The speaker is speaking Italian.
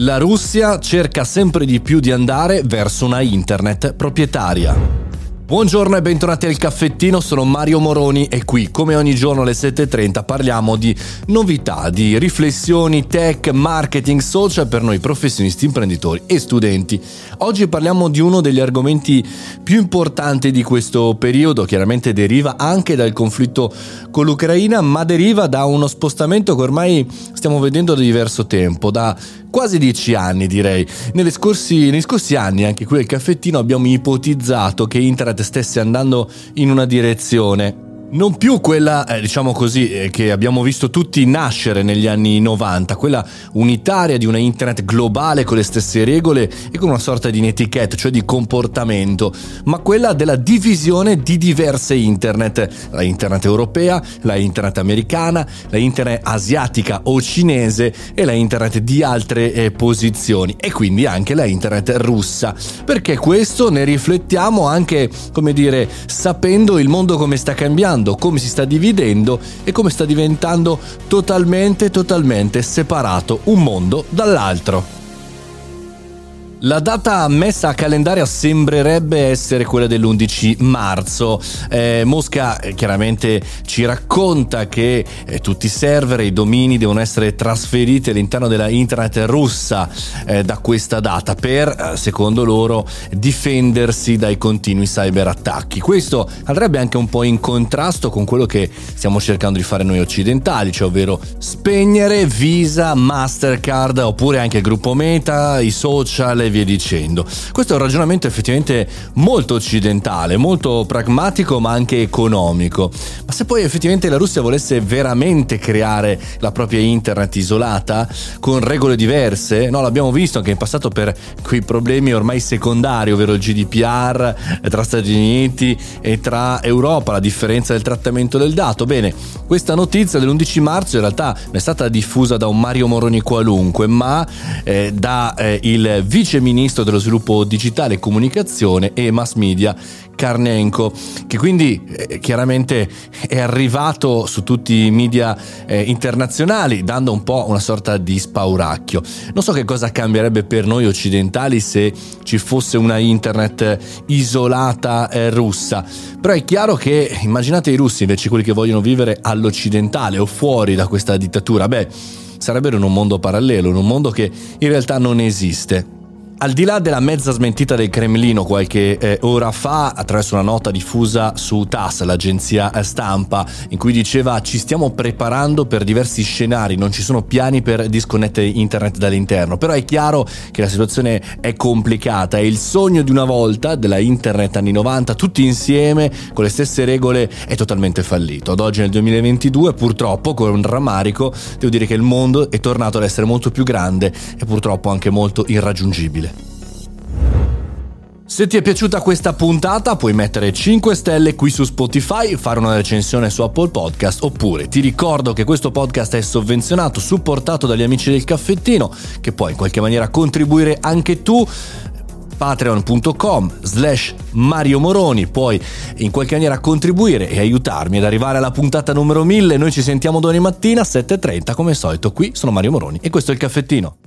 La Russia cerca sempre di più di andare verso una internet proprietaria. Buongiorno e bentornati al caffettino, sono Mario Moroni e qui come ogni giorno alle 7.30 parliamo di novità, di riflessioni, tech, marketing, social per noi professionisti, imprenditori e studenti. Oggi parliamo di uno degli argomenti più importanti di questo periodo, chiaramente deriva anche dal conflitto con l'Ucraina, ma deriva da uno spostamento che ormai stiamo vedendo da diverso tempo, da quasi dieci anni direi. Scorsi, negli scorsi anni anche qui al caffettino abbiamo ipotizzato che internet stesse andando in una direzione non più quella, eh, diciamo così, eh, che abbiamo visto tutti nascere negli anni 90, quella unitaria di una internet globale con le stesse regole e con una sorta di etichetta, cioè di comportamento, ma quella della divisione di diverse internet, la internet europea, la internet americana, la internet asiatica o cinese e la internet di altre eh, posizioni e quindi anche la internet russa. Perché questo ne riflettiamo anche, come dire, sapendo il mondo come sta cambiando cambiando, come si sta dividendo e come sta diventando totalmente, totalmente separato un mondo dall'altro. La data messa a calendario sembrerebbe essere quella dell'11 marzo. Eh, Mosca eh, chiaramente ci racconta che eh, tutti i server e i domini devono essere trasferiti all'interno della internet russa eh, da questa data per, eh, secondo loro, difendersi dai continui cyberattacchi. Questo andrebbe anche un po' in contrasto con quello che stiamo cercando di fare noi occidentali, cioè ovvero spegnere Visa, Mastercard oppure anche il gruppo Meta, i social via dicendo. Questo è un ragionamento effettivamente molto occidentale, molto pragmatico ma anche economico. Ma se poi effettivamente la Russia volesse veramente creare la propria internet isolata, con regole diverse, no, l'abbiamo visto anche in passato per quei problemi ormai secondari, ovvero il GDPR tra Stati Uniti e tra Europa, la differenza del trattamento del dato. Bene, questa notizia dell'11 marzo in realtà non è stata diffusa da un Mario Moroni qualunque, ma eh, da eh, il vice ministro dello sviluppo digitale comunicazione e mass media Karnenko, che quindi eh, chiaramente è arrivato su tutti i media eh, internazionali dando un po' una sorta di spauracchio. Non so che cosa cambierebbe per noi occidentali se ci fosse una internet isolata eh, russa, però è chiaro che immaginate i russi invece quelli che vogliono vivere all'occidentale o fuori da questa dittatura, beh sarebbero in un mondo parallelo, in un mondo che in realtà non esiste. Al di là della mezza smentita del Cremlino qualche eh, ora fa, attraverso una nota diffusa su TAS, l'agenzia eh, stampa, in cui diceva ci stiamo preparando per diversi scenari, non ci sono piani per disconnettere internet dall'interno, però è chiaro che la situazione è complicata e il sogno di una volta della internet anni 90, tutti insieme, con le stesse regole, è totalmente fallito. Ad oggi nel 2022 purtroppo, con rammarico, devo dire che il mondo è tornato ad essere molto più grande e purtroppo anche molto irraggiungibile. Se ti è piaciuta questa puntata puoi mettere 5 stelle qui su Spotify, fare una recensione su Apple Podcast oppure ti ricordo che questo podcast è sovvenzionato, supportato dagli amici del caffettino, che puoi in qualche maniera contribuire anche tu. Patreon.com slash Mario Moroni puoi in qualche maniera contribuire e aiutarmi ad arrivare alla puntata numero 1000 noi ci sentiamo domani mattina a 7.30 come al solito qui sono Mario Moroni e questo è il caffettino